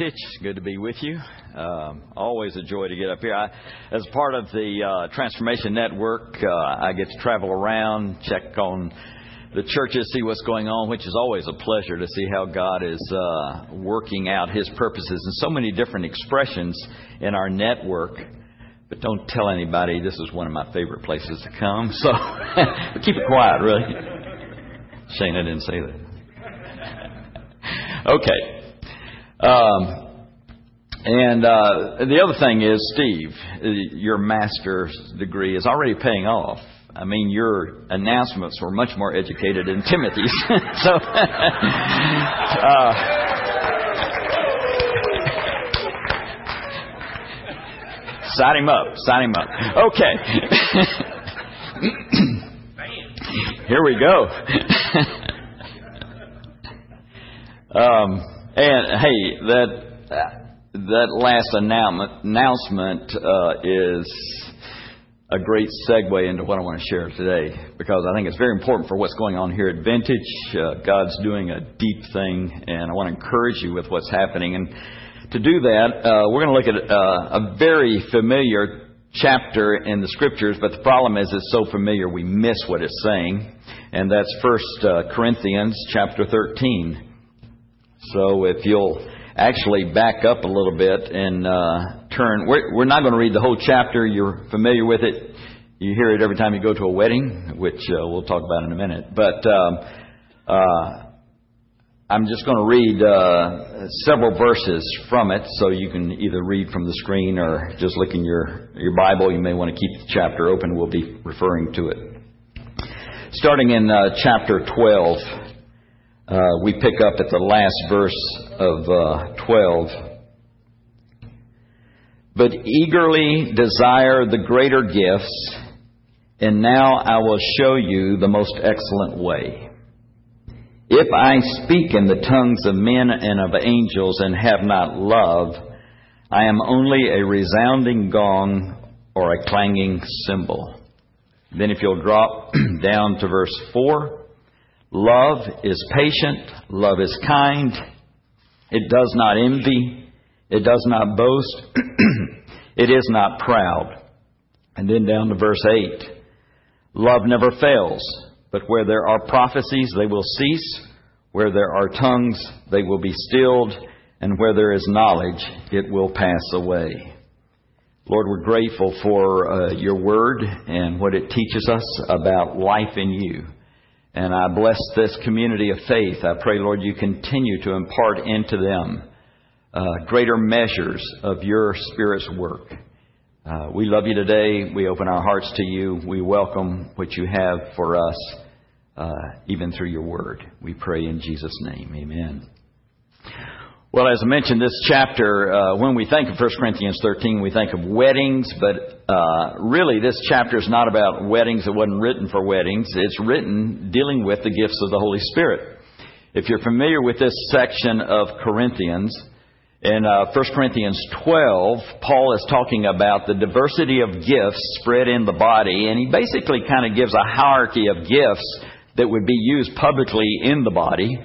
Titch, good to be with you. Um, always a joy to get up here. I, as part of the uh, Transformation Network, uh, I get to travel around, check on the churches, see what's going on, which is always a pleasure to see how God is uh, working out His purposes in so many different expressions in our network. But don't tell anybody this is one of my favorite places to come. So keep it quiet, really. Shane, I didn't say that. Okay. Um, and uh, the other thing is, Steve, your master's degree is already paying off. I mean, your announcements were much more educated than Timothy's. so, uh, sign him up. Sign him up. Okay. Here we go. um, and hey, that that last announcement, announcement uh, is a great segue into what I want to share today because I think it's very important for what's going on here at Vintage. Uh, God's doing a deep thing, and I want to encourage you with what's happening. And to do that, uh, we're going to look at uh, a very familiar chapter in the scriptures, but the problem is it's so familiar we miss what it's saying, and that's First uh, Corinthians chapter 13. So if you'll actually back up a little bit and uh, turn, we're, we're not going to read the whole chapter. You're familiar with it. You hear it every time you go to a wedding, which uh, we'll talk about in a minute. But um, uh, I'm just going to read uh, several verses from it, so you can either read from the screen or just look in your your Bible. You may want to keep the chapter open. We'll be referring to it. Starting in uh, chapter 12 uh, we pick up at the last verse of uh, 12. But eagerly desire the greater gifts, and now I will show you the most excellent way. If I speak in the tongues of men and of angels and have not love, I am only a resounding gong or a clanging cymbal. Then if you'll drop down to verse 4, Love is patient. Love is kind. It does not envy. It does not boast. it is not proud. And then down to verse 8. Love never fails, but where there are prophecies, they will cease. Where there are tongues, they will be stilled. And where there is knowledge, it will pass away. Lord, we're grateful for uh, your word and what it teaches us about life in you. And I bless this community of faith. I pray, Lord, you continue to impart into them uh, greater measures of your Spirit's work. Uh, we love you today. We open our hearts to you. We welcome what you have for us, uh, even through your word. We pray in Jesus' name. Amen. Well, as I mentioned, this chapter, uh, when we think of 1 Corinthians 13, we think of weddings, but uh, really this chapter is not about weddings. It wasn't written for weddings. It's written dealing with the gifts of the Holy Spirit. If you're familiar with this section of Corinthians, in uh, 1 Corinthians 12, Paul is talking about the diversity of gifts spread in the body, and he basically kind of gives a hierarchy of gifts that would be used publicly in the body.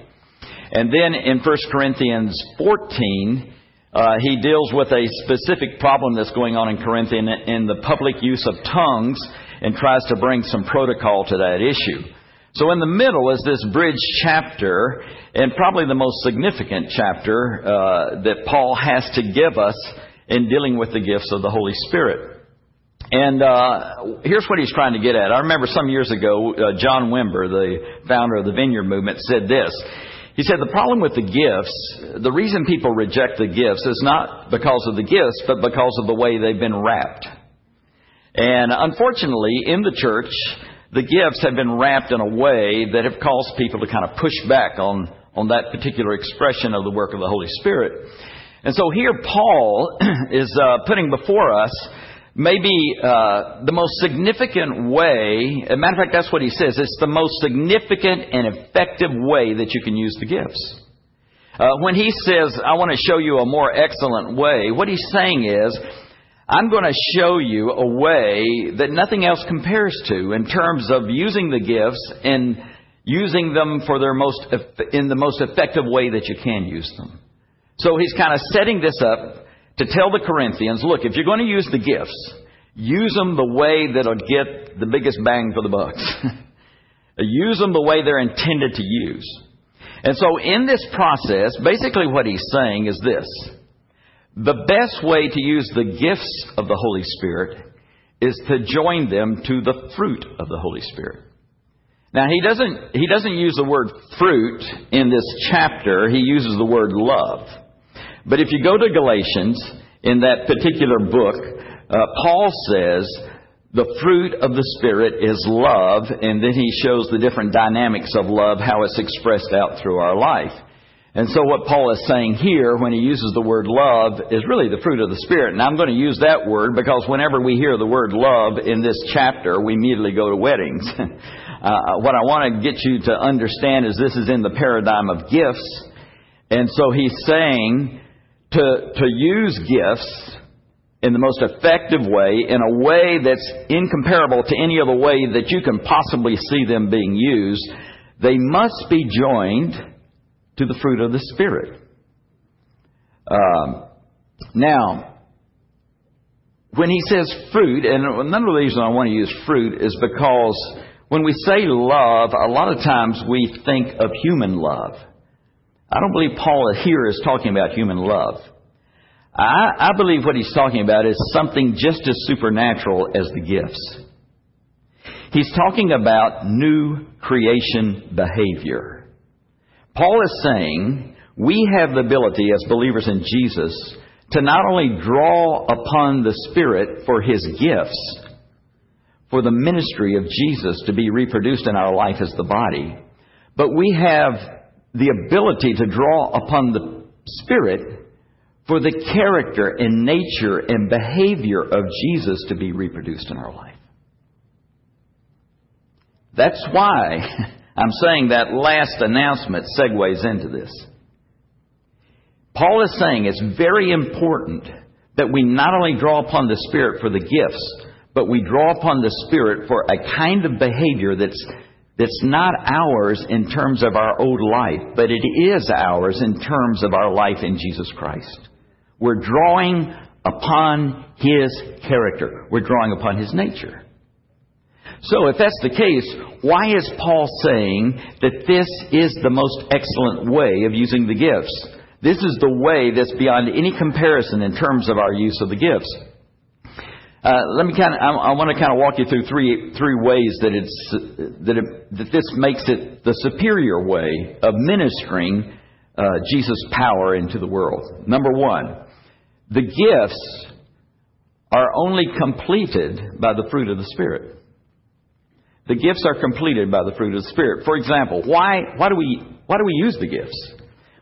And then in 1 Corinthians 14, uh, he deals with a specific problem that's going on in Corinth in, in the public use of tongues and tries to bring some protocol to that issue. So in the middle is this bridge chapter, and probably the most significant chapter uh, that Paul has to give us in dealing with the gifts of the Holy Spirit. And uh, here's what he's trying to get at. I remember some years ago, uh, John Wimber, the founder of the Vineyard Movement, said this. He said the problem with the gifts, the reason people reject the gifts is not because of the gifts, but because of the way they've been wrapped. And unfortunately, in the church, the gifts have been wrapped in a way that have caused people to kind of push back on, on that particular expression of the work of the Holy Spirit. And so here Paul is uh, putting before us maybe uh, the most significant way, as a matter of fact, that's what he says, it's the most significant and effective way that you can use the gifts. Uh, when he says, I want to show you a more excellent way, what he's saying is, I'm going to show you a way that nothing else compares to in terms of using the gifts and using them for their most, in the most effective way that you can use them. So he's kind of setting this up to tell the Corinthians, look, if you're going to use the gifts, use them the way that'll get the biggest bang for the bucks. use them the way they're intended to use. And so in this process, basically what he's saying is this. The best way to use the gifts of the Holy Spirit is to join them to the fruit of the Holy Spirit. Now he doesn't he doesn't use the word fruit in this chapter, he uses the word love. But if you go to Galatians in that particular book, uh, Paul says the fruit of the Spirit is love, and then he shows the different dynamics of love, how it's expressed out through our life. And so what Paul is saying here when he uses the word love is really the fruit of the Spirit. And I'm going to use that word because whenever we hear the word love in this chapter, we immediately go to weddings. uh, what I want to get you to understand is this is in the paradigm of gifts. And so he's saying to, to use gifts in the most effective way, in a way that's incomparable to any other way that you can possibly see them being used, they must be joined to the fruit of the Spirit. Um, now, when he says fruit, and another reason I want to use fruit is because when we say love, a lot of times we think of human love. I don't believe Paul here is talking about human love. I, I believe what he's talking about is something just as supernatural as the gifts. He's talking about new creation behavior. Paul is saying we have the ability as believers in Jesus to not only draw upon the Spirit for His gifts, for the ministry of Jesus to be reproduced in our life as the body, but we have the ability to draw upon the Spirit for the character and nature and behavior of Jesus to be reproduced in our life. That's why I'm saying that last announcement segues into this. Paul is saying it's very important that we not only draw upon the Spirit for the gifts, but we draw upon the Spirit for a kind of behavior that's, that's not ours in terms of our old life, but it is ours in terms of our life in Jesus Christ. We're drawing upon His character. We're drawing upon His nature. So if that's the case, why is Paul saying that this is the most excellent way of using the gifts? This is the way that's beyond any comparison in terms of our use of the gifts. Uh, let me kind of, I, I want to kind of walk you through three, three ways that it's, that, it, that this makes it the superior way of ministering uh, Jesus' power into the world. Number one, the gifts are only completed by the fruit of the Spirit. The gifts are completed by the fruit of the Spirit. For example, why, why, do, we, why do we use the gifts?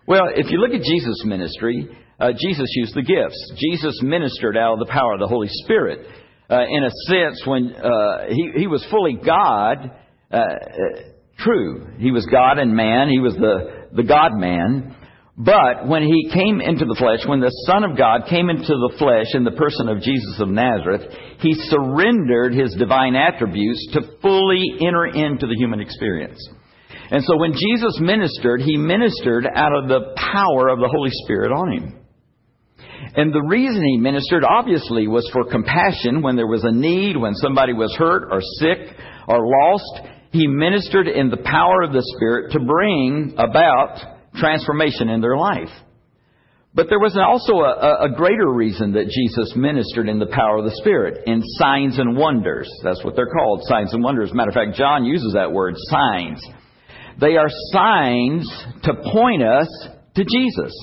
Well, if you look at Jesus' ministry, uh, Jesus used the gifts. Jesus ministered out of the power of the Holy Spirit. Uh, in a sense, when uh, he, he was fully God, uh, uh, true. He was God and man. He was the, the God man. But when he came into the flesh, when the Son of God came into the flesh in the person of Jesus of Nazareth, he surrendered his divine attributes to fully enter into the human experience. And so when Jesus ministered, he ministered out of the power of the Holy Spirit on him. And the reason he ministered obviously was for compassion when there was a need, when somebody was hurt or sick or lost. He ministered in the power of the Spirit to bring about transformation in their life. But there was also a, a, greater reason that Jesus ministered in the power of the Spirit, in signs and wonders. That's what they're called, signs and wonders. Matter of fact, John uses that word, signs. They are signs to point us to Jesus.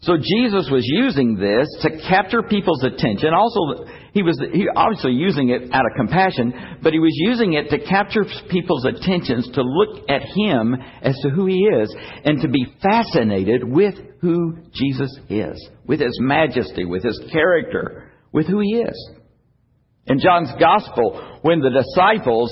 So Jesus was using this to capture people's attention. Also, he was he obviously using it out of compassion, but he was using it to capture people's attentions to look at him as to who he is and to be fascinated with who Jesus is, with his majesty, with his character, with who he is. In John's gospel, when the disciples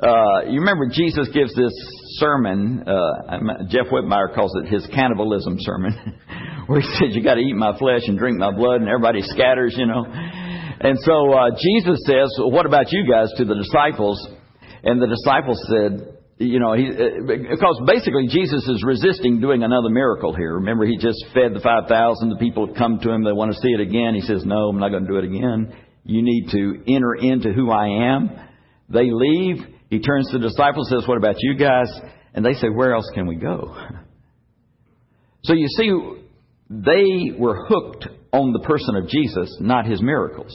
uh, you remember Jesus gives this sermon. Uh, Jeff Whitmire calls it his cannibalism sermon, where he says, "You got to eat my flesh and drink my blood," and everybody scatters, you know. And so uh, Jesus says, well, "What about you guys?" to the disciples, and the disciples said, you know, he, uh, because basically Jesus is resisting doing another miracle here. Remember, he just fed the 5,000. The people have come to him. They want to see it again. He says, no, I'm not going to do it again. You need to enter into who I am. They leave. He turns to the disciples and says, what about you guys? And they say, where else can we go? So you see, they were hooked on the person of Jesus, not his miracles.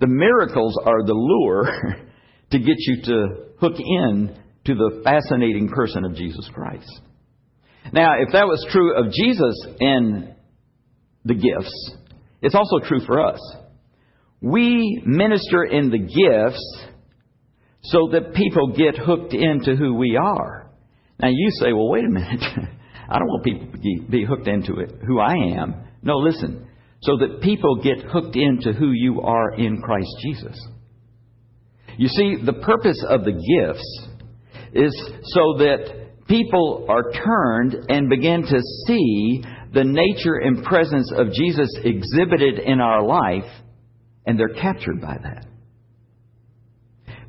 The miracles are the lure to get you to hook in to the fascinating person of Jesus Christ. Now, if that was true of Jesus and the gifts, it's also true for us. We minister in the gifts so that people get hooked into who we are. Now, you say, well, wait a minute. I don't want people to be hooked into it, who I am. No, listen. So that people get hooked into who you are in Christ Jesus. You see, the purpose of the gifts is so that people are turned and begin to see the nature and presence of Jesus exhibited in our life, and they're captured by that.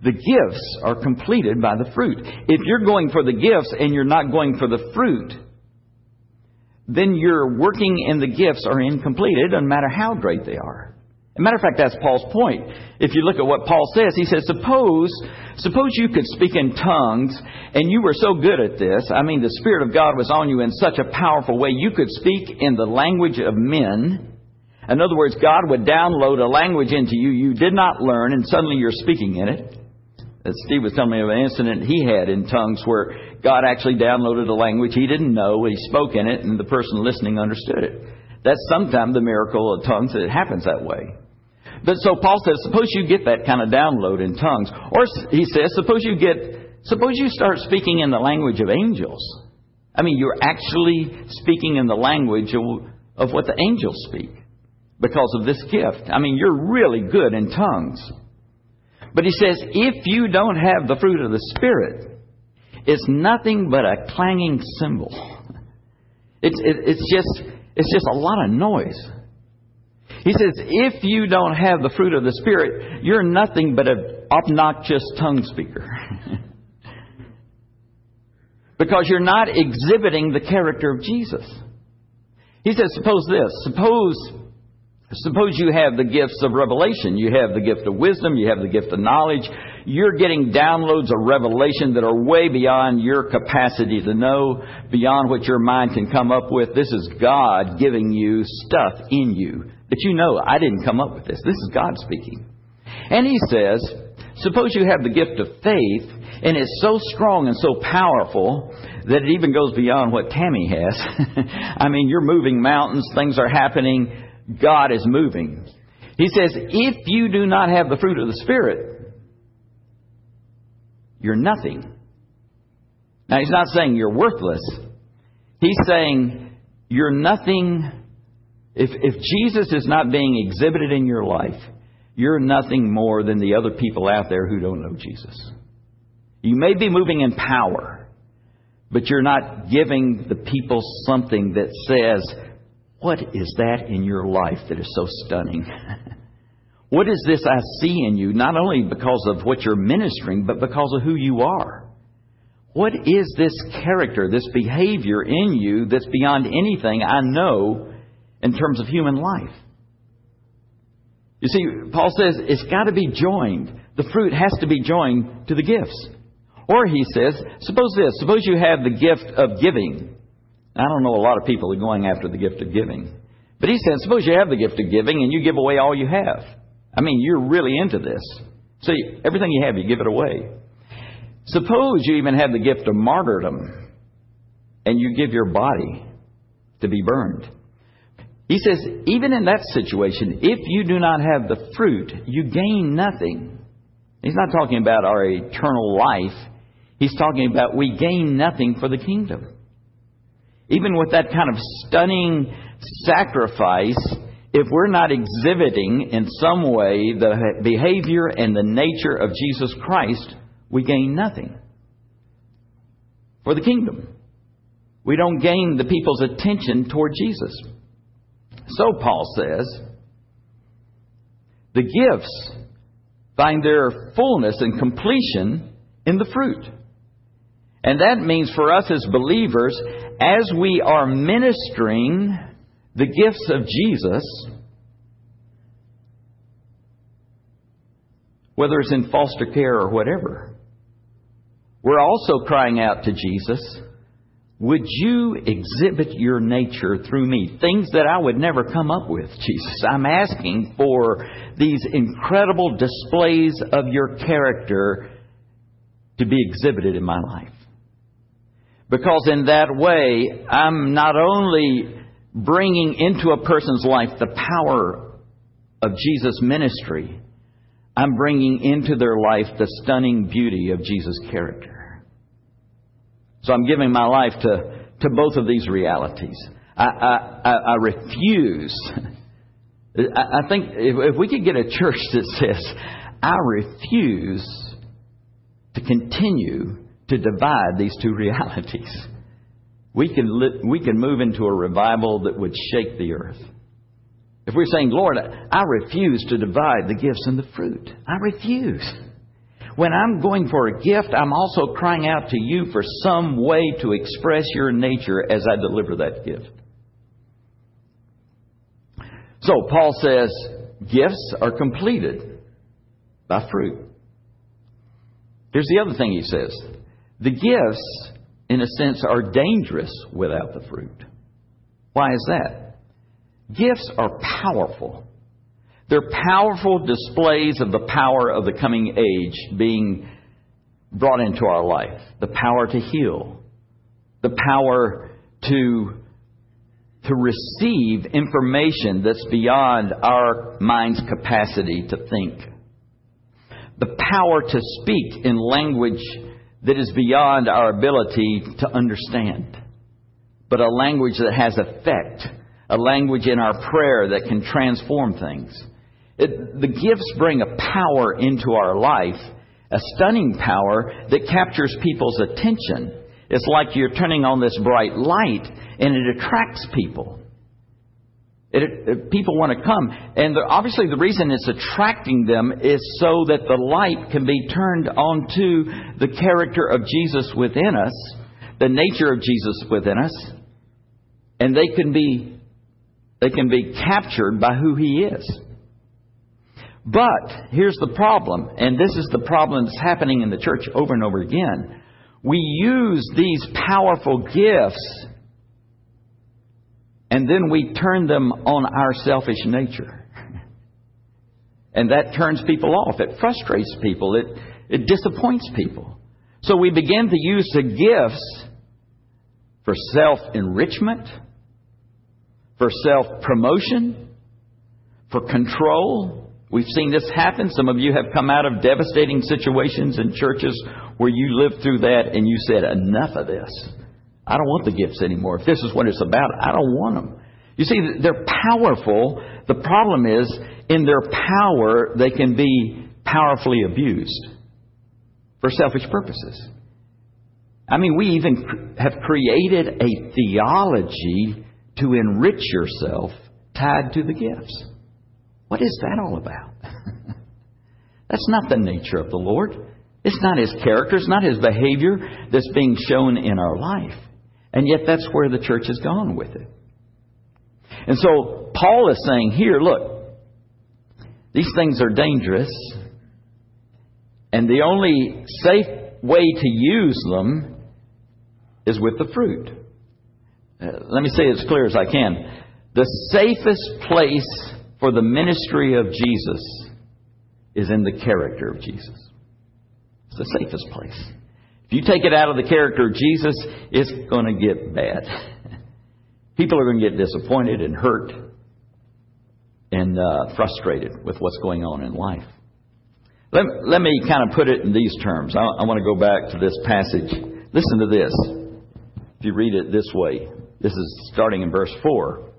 The gifts are completed by the fruit. If you're going for the gifts and you're not going for the fruit, then your working and the gifts are incomplete. It doesn't matter how great they are. As a matter of fact, that's Paul's point. If you look at what Paul says, he says, suppose, suppose you could speak in tongues and you were so good at this. I mean, the Spirit of God was on you in such a powerful way. You could speak in the language of men. In other words, God would download a language into you you did not learn and suddenly you're speaking in it. As Steve was telling me of an incident he had in tongues where God actually downloaded a language he didn't know. He spoke in it, and the person listening understood it. That's sometimes the miracle of tongues. It happens that way. But so Paul says, suppose you get that kind of download in tongues. Or he says, suppose you get, suppose you start speaking in the language of angels. I mean, you're actually speaking in the language of, of what the angels speak because of this gift. I mean, you're really good in tongues. But he says, if you don't have the fruit of the Spirit, it's nothing but a clanging cymbal. It's, it, it's, just, it's just a lot of noise. He says, if you don't have the fruit of the Spirit, you're nothing but an obnoxious tongue speaker. because you're not exhibiting the character of Jesus. He says, suppose this. Suppose Suppose you have the gifts of revelation. You have the gift of wisdom. You have the gift of knowledge. You're getting downloads of revelation that are way beyond your capacity to know, beyond what your mind can come up with. This is God giving you stuff in you that you know, I didn't come up with this. This is God speaking. And he says, suppose you have the gift of faith and it's so strong and so powerful that it even goes beyond what Tammy has. I mean, you're moving mountains, things are happening God is moving. He says, if you do not have the fruit of the Spirit, you're nothing. Now, he's not saying you're worthless. He's saying you're nothing. If, if Jesus is not being exhibited in your life, you're nothing more than the other people out there who don't know Jesus. You may be moving in power, but you're not giving the people something that says, what is that in your life that is so stunning? what is this I see in you, not only because of what you're ministering, but because of who you are? What is this character, this behavior in you that's beyond anything I know in terms of human life? You see, Paul says it's got to be joined. The fruit has to be joined to the gifts. Or he says, suppose this, suppose you have the gift of giving. I don't know a lot of people are going after the gift of giving. But he said, suppose you have the gift of giving and you give away all you have. I mean, you're really into this. See, everything you have, you give it away. Suppose you even have the gift of martyrdom and you give your body to be burned. He says, even in that situation, if you do not have the fruit, you gain nothing. He's not talking about our eternal life. He's talking about we gain nothing for the kingdom. Even with that kind of stunning sacrifice, if we're not exhibiting in some way the behavior and the nature of Jesus Christ, we gain nothing for the kingdom. We don't gain the people's attention toward Jesus. So, Paul says, the gifts find their fullness and completion in the fruit. And that means for us as believers, as we are ministering the gifts of Jesus, whether it's in foster care or whatever, we're also crying out to Jesus, would you exhibit your nature through me? Things that I would never come up with, Jesus. I'm asking for these incredible displays of your character to be exhibited in my life. Because in that way, I'm not only bringing into a person's life the power of Jesus' ministry, I'm bringing into their life the stunning beauty of Jesus' character. So I'm giving my life to, to both of these realities. I, I, I, refuse. I, think if we could get a church that says, I refuse to continue to divide these two realities, we can, li- we can move into a revival that would shake the earth. If we're saying, Lord, I refuse to divide the gifts and the fruit, I refuse. When I'm going for a gift, I'm also crying out to you for some way to express your nature as I deliver that gift. So, Paul says, gifts are completed by fruit. Here's the other thing he says the gifts, in a sense, are dangerous without the fruit. Why is that? Gifts are powerful. They're powerful displays of the power of the coming age being brought into our life. The power to heal. The power to, to receive information that's beyond our mind's capacity to think. The power to speak in language that is beyond our ability to understand. But a language that has effect. A language in our prayer that can transform things. It, the gifts bring a power into our life, a stunning power that captures people's attention. It's like you're turning on this bright light and it attracts people. It, it, people want to come. And the, obviously, the reason it's attracting them is so that the light can be turned onto the character of Jesus within us, the nature of Jesus within us, and they can be, they can be captured by who He is. But here's the problem, and this is the problem that's happening in the church over and over again. We use these powerful gifts and then we turn them on our selfish nature. And that turns people off. It frustrates people. It, it disappoints people. So we begin to use the gifts for self enrichment, for self promotion, for control. We've seen this happen. Some of you have come out of devastating situations in churches where you lived through that and you said, enough of this. I don't want the gifts anymore. If this is what it's about, I don't want them. You see, they're powerful. The problem is, in their power, they can be powerfully abused for selfish purposes. I mean, we even have created a theology to enrich yourself tied to the gifts. What is that all about? That's not the nature of the Lord. It's not His character. It's not His behavior that's being shown in our life. And yet that's where the church has gone with it. And so Paul is saying here, look, these things are dangerous, and the only safe way to use them is with the fruit. Uh, let me say it as clear as I can. The safest place for the ministry of Jesus is in the character of Jesus. It's the safest place. If you take it out of the character of Jesus, it's going to get bad. People are going to get disappointed and hurt and uh, frustrated with what's going on in life. Let, let me kind of put it in these terms. I, I want to go back to this passage. Listen to this. If you read it this way, this is starting in verse 4.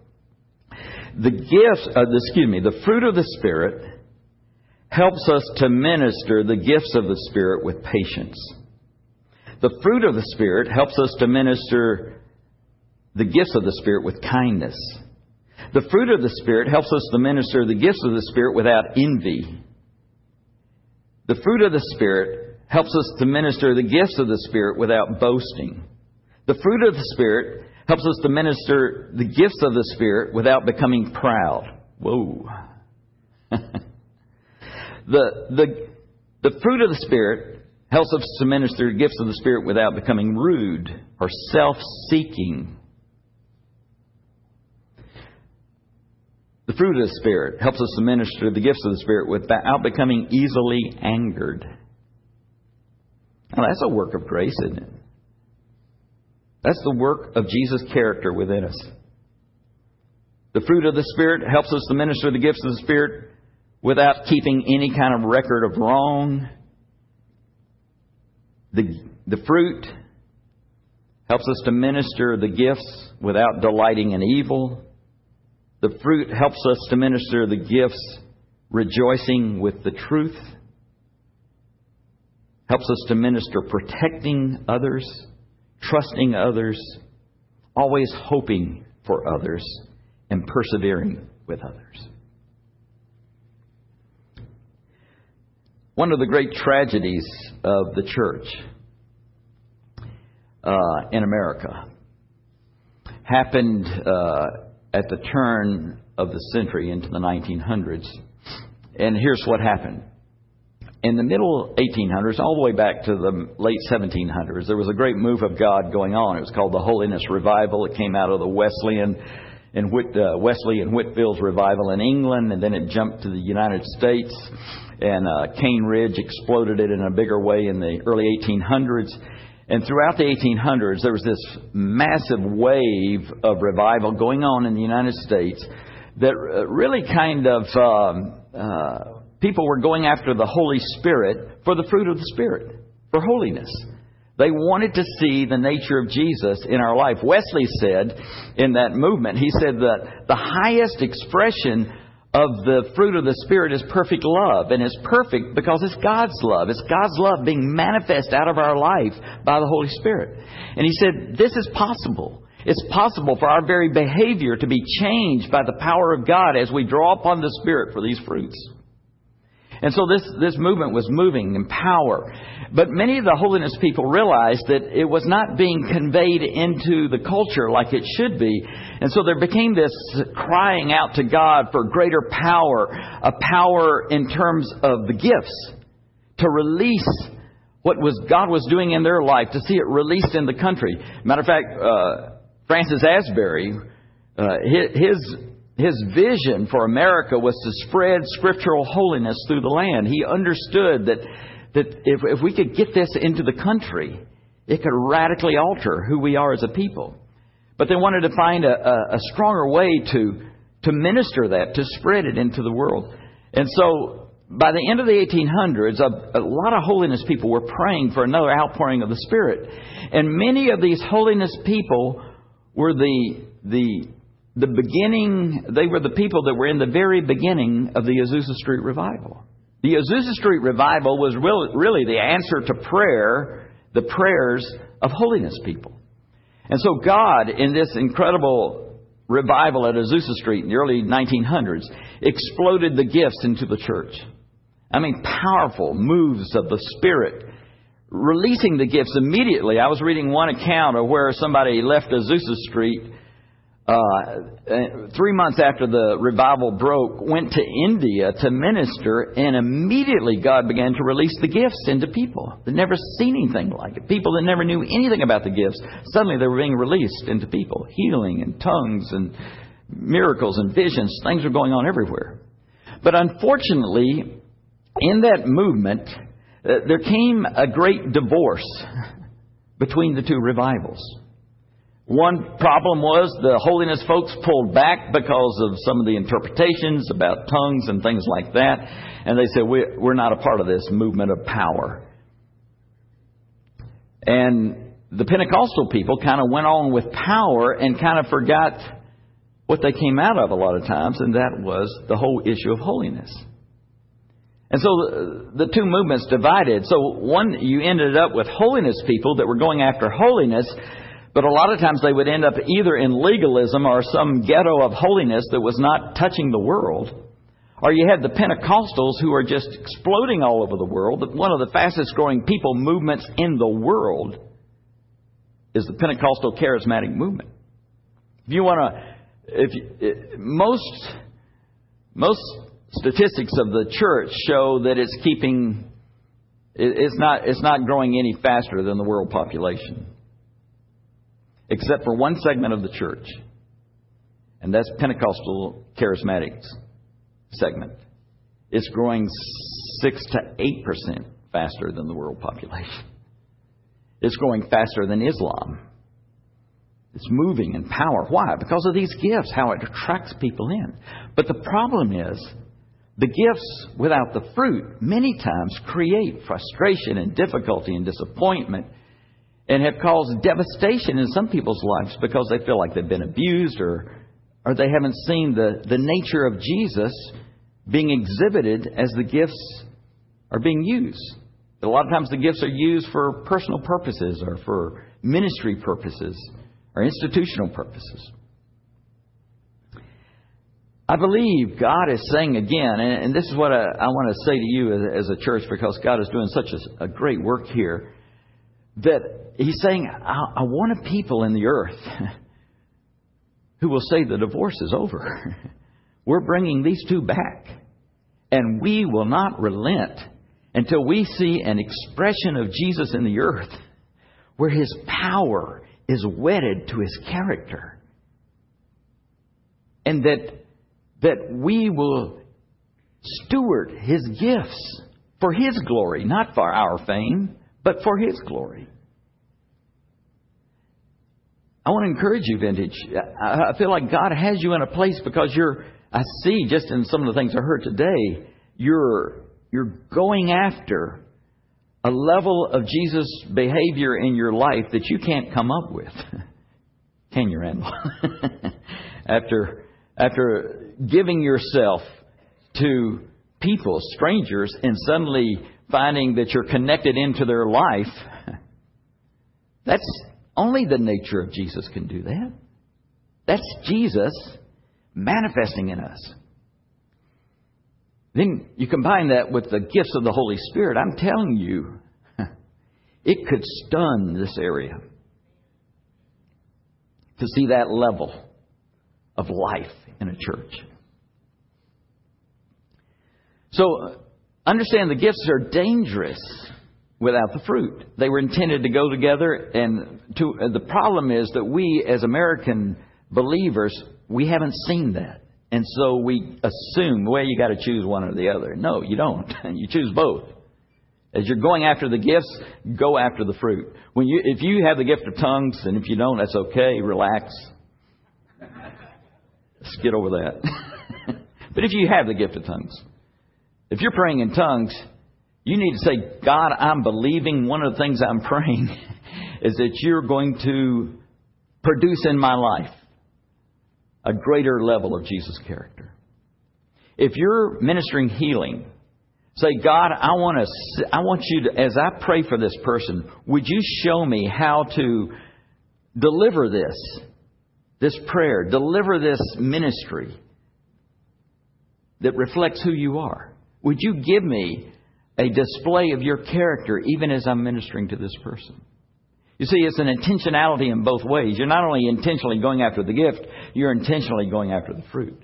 The gifts, uh, excuse me, the fruit of the Spirit helps us to minister the gifts of the Spirit with patience the fruit of the Spirit helps us to minister the gifts of the Spirit with kindness. The fruit of the Spirit helps us to minister the gifts of the Spirit without envy. The fruit of the Spirit helps us to minister the gifts of the Spirit without boasting. The fruit of the Spirit helps us to minister the gifts of the Spirit without becoming proud. Whoa. the, the, the fruit of the Spirit helps us to minister the gifts of the Spirit without becoming rude or self seeking. The fruit of the Spirit helps us to minister the gifts of the Spirit without becoming easily angered. Now, that's a work of grace, isn't it? That's the work of Jesus' character within us. The fruit of the Spirit helps us to minister the gifts of the Spirit without keeping any kind of record of wrong. The, the fruit helps us to minister the gifts without delighting in evil. The fruit helps us to minister the gifts rejoicing with the truth. Helps us to minister protecting others, trusting others, always hoping for others, and persevering with others. One of the great tragedies of the church uh, in America happened uh, at the turn of the century into the 1900s. And here's what happened. In the middle 1800s, all the way back to the late 1700s, there was a great move of God going on. It was called the Holiness Revival. It came out of the Wesleyan and Whit, uh, Wesley and Whitefield's revival in England, and then it jumped to the United States. And uh, Cane Ridge exploded it in a bigger way in the early 1800s. And throughout the 1800s, there was this massive wave of revival going on in the United States that uh, really kind of um, uh, people were going after the Holy Spirit for the fruit of the Spirit, for holiness. They wanted to see the nature of Jesus in our life. Wesley said in that movement, he said that the highest expression of the fruit of the Spirit is perfect love. And it's perfect because it's God's love. It's God's love being manifest out of our life by the Holy Spirit. And he said, this is possible. It's possible for our very behavior to be changed by the power of God as we draw upon the Spirit for these fruits. And so this, this movement was moving in power. But many of the holiness people realized that it was not being conveyed into the culture like it should be. And so there became this crying out to God for greater power, a power in terms of the gifts, to release what was God was doing in their life, to see it released in the country. Matter of fact, uh, Francis Asbury, uh, his his vision for America was to spread scriptural holiness through the land. He understood that, that if, if we could get this into the country, it could radically alter who we are as a people. But they wanted to find a, a, a stronger way to, to minister that, to spread it into the world. And so by the end of the 1800s, a, a, lot of holiness people were praying for another outpouring of the Spirit. And many of these holiness people were the, the the beginning, they were the people that were in the very beginning of the Azusa Street revival. The Azusa Street revival was really the answer to prayer, the prayers of holiness people. And so God, in this incredible revival at Azusa Street in the early 1900s, exploded the gifts into the church. I mean, powerful moves of the Spirit releasing the gifts immediately. I was reading one account of where somebody left Azusa Street uh, three months after the revival broke, went to India to minister, and immediately God began to release the gifts into people that never seen anything like it. People that never knew anything about the gifts, suddenly they were being released into people. Healing and tongues and miracles and visions, things were going on everywhere. But unfortunately, in that movement, uh, there came a great divorce between the two revivals. One problem was the holiness folks pulled back because of some of the interpretations about tongues and things like that. And they said, We're not a part of this movement of power. And the Pentecostal people kind of went on with power and kind of forgot what they came out of a lot of times, and that was the whole issue of holiness. And so the, two movements divided. So one, you ended up with holiness people that were going after holiness, but a lot of times they would end up either in legalism or some ghetto of holiness that was not touching the world. Or you had the Pentecostals who are just exploding all over the world. One of the fastest growing people movements in the world is the Pentecostal charismatic movement. If you want to, if you, most most statistics of the church show that it's keeping, it's not it's not growing any faster than the world population, except for one segment of the church, and that's Pentecostal charismatics segment. It's growing six to eight percent faster than the world population. It's growing faster than Islam. It's moving in power. Why? Because of these gifts, how it attracts people in. But the problem is, the gifts without the fruit many times create frustration and difficulty and disappointment and have caused devastation in some people's lives because they feel like they've been abused or, or they haven't seen the, the nature of Jesus being exhibited as the gifts are being used. A lot of times the gifts are used for personal purposes or for ministry purposes or institutional purposes. I believe God is saying again, and, this is what I, I want to say to you as, a church because God is doing such a, a great work here, that He's saying, I, I want a people in the earth who will say the divorce is over. We're bringing these two back. And we will not relent until we see an expression of Jesus in the earth where his power is wedded to his character. And that, that we will steward his gifts for his glory, not for our fame, but for his glory. I want to encourage you, Vintage. I feel like God has you in a place because you're, I see just in some of the things I heard today, you're, you're going after a level of Jesus' behavior in your life that you can't come up with. Can you, Randall? after, after giving yourself to people, strangers, and suddenly finding that you're connected into their life, that's only the nature of Jesus can do that. That's Jesus manifesting in us. Then you combine that with the gifts of the Holy Spirit. I'm telling you, it could stun this area to see that level of life in a church. So, understand the gifts are dangerous without the fruit. They were intended to go together, and to, uh, the problem is that we, as American believers, we haven't seen that. And so we assume, well, you got to choose one or the other. No, you don't. you choose both. As you're going after the gifts, go after the fruit. When you, if you have the gift of tongues, and if you don't, that's okay. Relax. Let's get over that. but if you have the gift of tongues, if you're praying in tongues, you need to say, God, I'm believing. One of the things I'm praying is that you're going to produce in my life a greater level of Jesus' character. If you're ministering healing, say, God, I want to, I want you to, as I pray for this person, would you show me how to deliver this, this prayer, deliver this ministry that reflects who you are? Would you give me a display of your character even as I'm ministering to this person? You see, it's an intentionality in both ways. You're not only intentionally going after the gift, you're intentionally going after the fruit.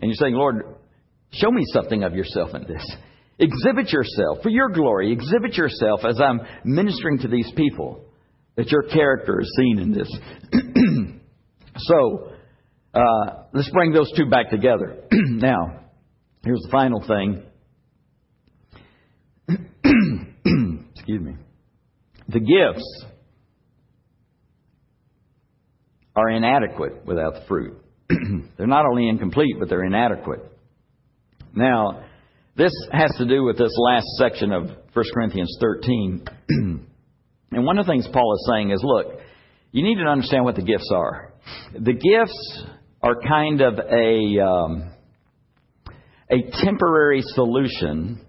And you're saying, Lord, show me something of yourself in this. Exhibit yourself for your glory. Exhibit yourself as I'm ministering to these people, that your character is seen in this. so, uh, let's bring those two back together. now, here's the final thing. Excuse me. The gifts are inadequate without the fruit. they're not only incomplete, but they're inadequate. Now, this has to do with this last section of 1 Corinthians 13. and one of the things Paul is saying is look, you need to understand what the gifts are. The gifts are kind of a, um, a temporary solution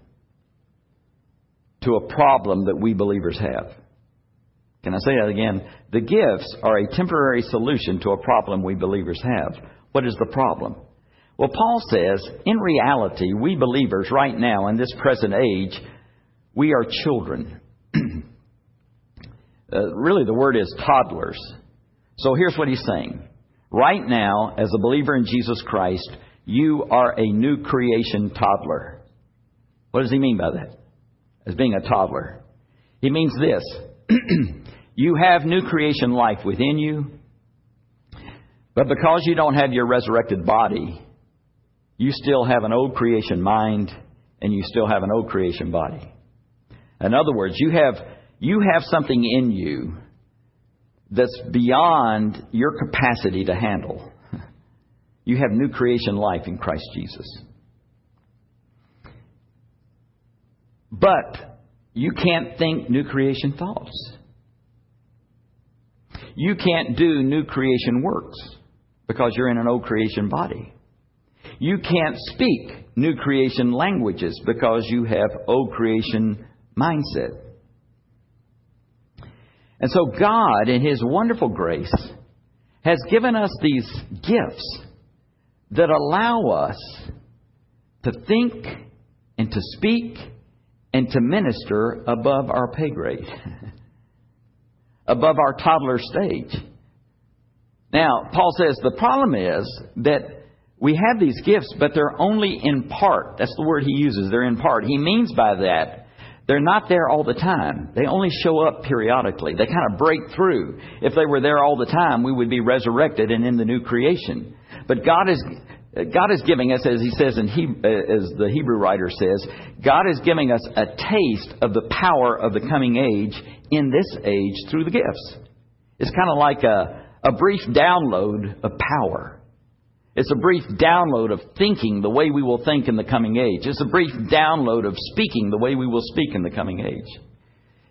to a problem that we believers have. Can I say that again? The gifts are a temporary solution to a problem we believers have. What is the problem? Well, Paul says, in reality, we believers right now in this present age, we are children. uh, really, the word is toddlers. So here's what he's saying. Right now, as a believer in Jesus Christ, you are a new creation toddler. What does he mean by that? As being a toddler. He means this. you have new creation life within you, but because you don't have your resurrected body, you still have an old creation mind and you still have an old creation body. In other words, you have, you have something in you that's beyond your capacity to handle. You have new creation life in Christ Jesus. But you can't think new creation thoughts. You can't do new creation works because you're in an old creation body. You can't speak new creation languages because you have old creation mindset. And so God, in His wonderful grace, has given us these gifts that allow us to think and to speak and to minister above our pay grade, above our toddler stage. Now, Paul says the problem is that we have these gifts, but they're only in part. That's the word he uses. They're in part. He means by that they're not there all the time. They only show up periodically. They kind of break through. If they were there all the time, we would be resurrected and in the new creation. But God is God is giving us, as he says in he, as the Hebrew writer says, God is giving us a taste of the power of the coming age in this age through the gifts. It's kind of like a, a brief download of power. It's a brief download of thinking the way we will think in the coming age. It's a brief download of speaking the way we will speak in the coming age.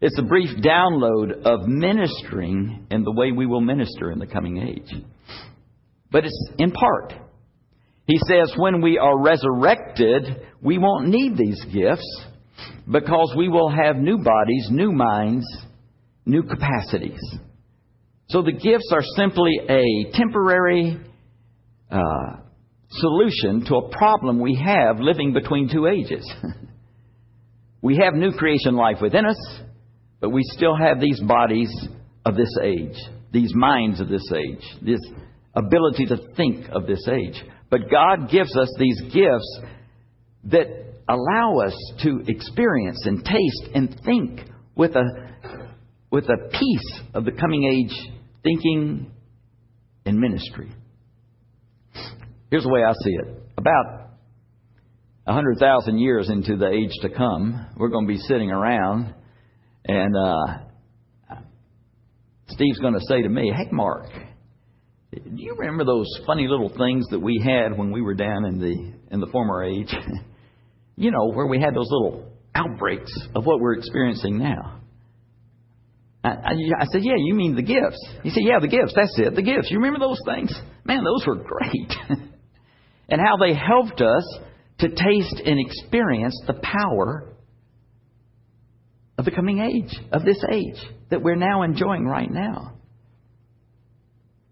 It's a brief download of ministering in the way we will minister in the coming age. But it's in part. He says when we are resurrected, we won't need these gifts because we will have new bodies, new minds, new capacities. So the gifts are simply a temporary uh, solution to a problem we have living between two ages. we have new creation life within us, but we still have these bodies of this age, these minds of this age, this ability to think of this age. But God gives us these gifts that allow us to experience and taste and think with a, with a piece of the coming age thinking and ministry. Here's the way I see it. About a hundred thousand years into the age to come, we're going to be sitting around, and uh, Steve's going to say to me, "Hey, Mark, do you remember those funny little things that we had when we were down in the in the former age? you know, where we had those little outbreaks of what we're experiencing now." I, I, I said, "Yeah, you mean the gifts?" He said, "Yeah, the gifts. That's it. The gifts. You remember those things? Man, those were great." and how they helped us to taste and experience the power of the coming age, of this age that we're now enjoying right now.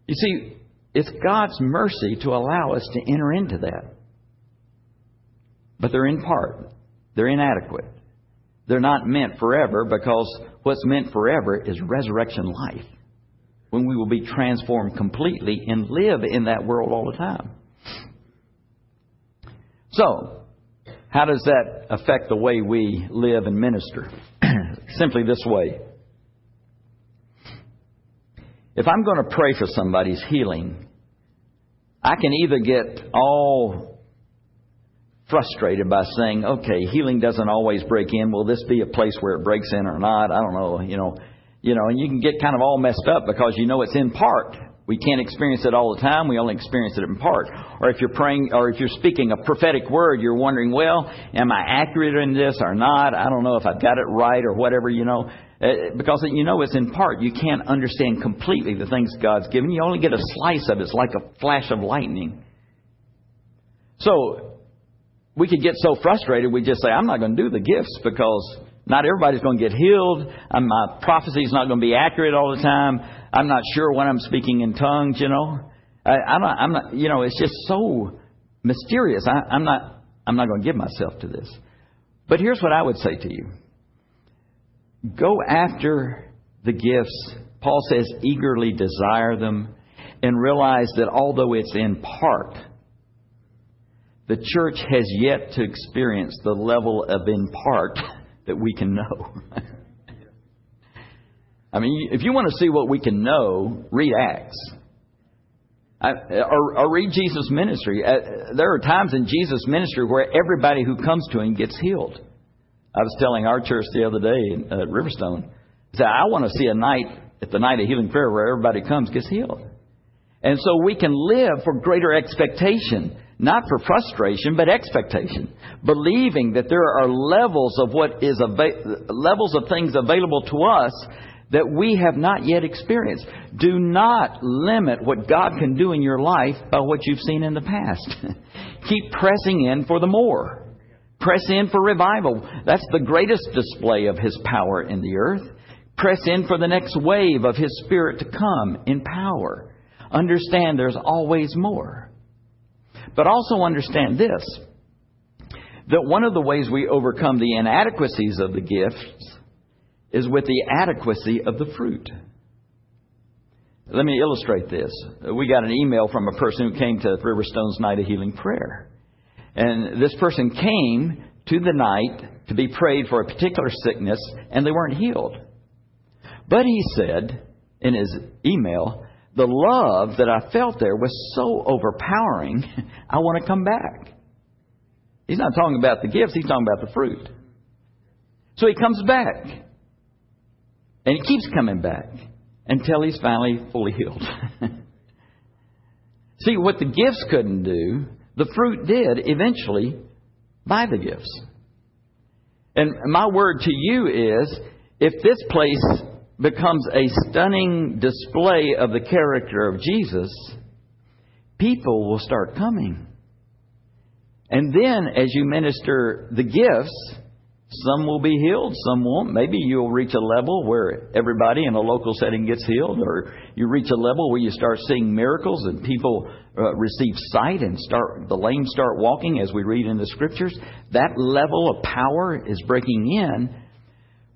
You see, it's God's mercy to allow us to enter into that. But they're in part, they're inadequate. They're not meant forever because what's meant forever is resurrection life when we will be transformed completely and live in that world all the time. So, how does that affect the way we live and minister? Simply this way. If I'm going to pray for somebody's healing, I can either get all frustrated by saying, okay, healing doesn't always break in. Will this be a place where it breaks in or not? I don't know, you know. You know, and you can get kind of all messed up because you know it's in part. We can't experience it all the time. We only experience it in part. Or if you're praying, or if you're speaking a prophetic word, you're wondering, well, am I accurate in this or not? I don't know if I've got it right or whatever, you know. Uh, because you know it's in part. You can't understand completely the things God's given. You only get a slice of it. It's like a flash of lightning. So, we could get so frustrated we just say, I'm not going to do the gifts because not everybody's going to get healed. My prophecy is not going to be accurate all the time. I'm not sure when I'm speaking in tongues, you know. I, I'm, not, I'm not, you know, it's just so mysterious. I, I'm not. I'm not going to give myself to this. But here's what I would say to you: Go after the gifts. Paul says, eagerly desire them, and realize that although it's in part, the church has yet to experience the level of in part that we can know. I mean, if you want to see what we can know, read Acts. I, or, or, read Jesus' ministry. Uh, there are times in Jesus' ministry where everybody who comes to him gets healed. I was telling our church the other day at Riverstone, I said, I want to see a night at the night of healing prayer where everybody comes gets healed. And so we can live for greater expectation, not for frustration, but expectation, believing that there are levels of what is levels of things available to us that we have not yet experienced. Do not limit what God can do in your life by what you've seen in the past. Keep pressing in for the more. Press in for revival. That's the greatest display of His power in the earth. Press in for the next wave of His Spirit to come in power. Understand there's always more. But also understand this that one of the ways we overcome the inadequacies of the gifts is with the adequacy of the fruit. Let me illustrate this. We got an email from a person who came to Riverstone's Night of Healing Prayer. And this person came to the night to be prayed for a particular sickness, and they weren't healed. But he said in his email, the love that I felt there was so overpowering, I want to come back. He's not talking about the gifts, he's talking about the fruit. So he comes back. And he keeps coming back until he's finally fully healed. See, what the gifts couldn't do, the fruit did eventually by the gifts. And my word to you is if this place becomes a stunning display of the character of Jesus, people will start coming. And then, as you minister the gifts, some will be healed, some won't. Maybe you'll reach a level where everybody in a local setting gets healed, or you reach a level where you start seeing miracles and people uh, receive sight and start the lame start walking, as we read in the scriptures. That level of power is breaking in.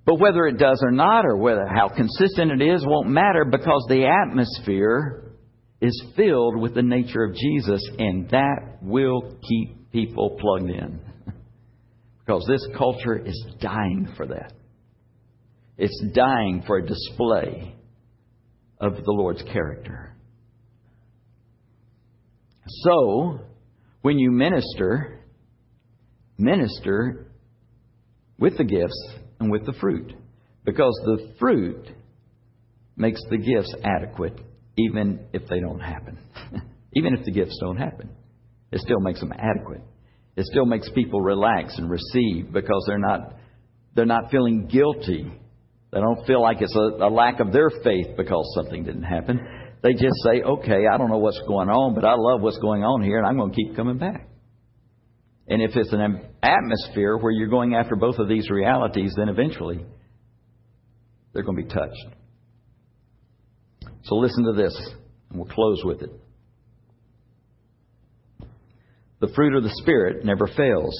But whether it does or not, or whether how consistent it is, won't matter because the atmosphere is filled with the nature of Jesus, and that will keep people plugged in. Because this culture is dying for that. It's dying for a display of the Lord's character. So, when you minister, minister with the gifts and with the fruit. Because the fruit makes the gifts adequate even if they don't happen. even if the gifts don't happen, it still makes them adequate. It still makes people relax and receive because they're not they're not feeling guilty. They don't feel like it's a, a lack of their faith because something didn't happen. They just say, "Okay, I don't know what's going on, but I love what's going on here, and I'm going to keep coming back." And if it's an atmosphere where you're going after both of these realities, then eventually they're going to be touched. So listen to this, and we'll close with it. The fruit of the Spirit never fails.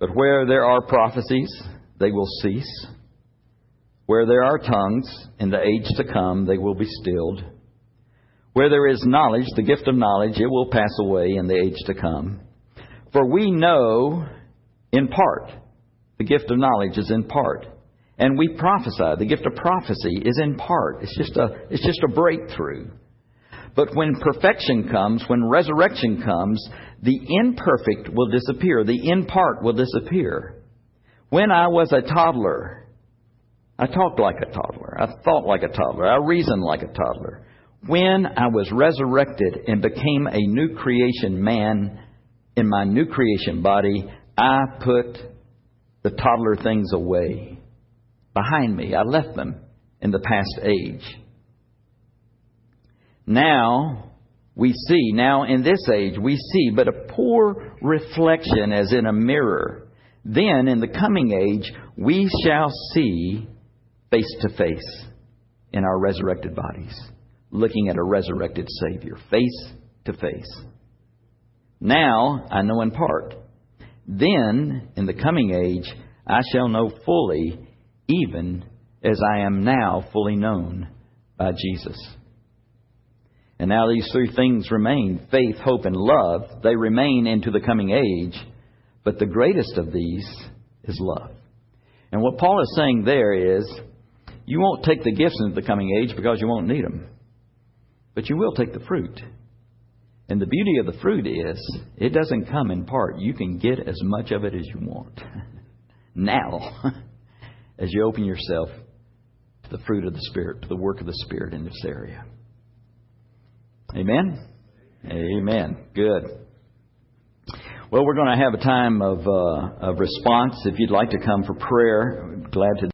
But where there are prophecies, they will cease. Where there are tongues, in the age to come, they will be stilled. Where there is knowledge, the gift of knowledge, it will pass away in the age to come. For we know in part. The gift of knowledge is in part. And we prophesy. The gift of prophecy is in part. It's just a, it's just a breakthrough. But when perfection comes, when resurrection comes, the imperfect will disappear. The in part will disappear. When I was a toddler, I talked like a toddler. I thought like a toddler. I reasoned like a toddler. When I was resurrected and became a new creation man in my new creation body, I put the toddler things away behind me. I left them in the past age. Now we see, now in this age, we see but a poor reflection as in a mirror. Then in the coming age, we shall see face to face in our resurrected bodies, looking at a resurrected Savior, face to face. Now I know in part. Then, in the coming age, I shall know fully, even as I am now fully known by Jesus. And now these three things remain faith, hope, and love. They remain into the coming age, but the greatest of these is love. And what Paul is saying there is you won't take the gifts into the coming age because you won't need them, but you will take the fruit. And the beauty of the fruit is it doesn't come in part. You can get as much of it as you want now as you open yourself to the fruit of the Spirit, to the work of the Spirit in this area. Amen? Amen. Good. Well, we're going to have a time of, uh, of response. If you'd like to come for prayer, I'm glad to.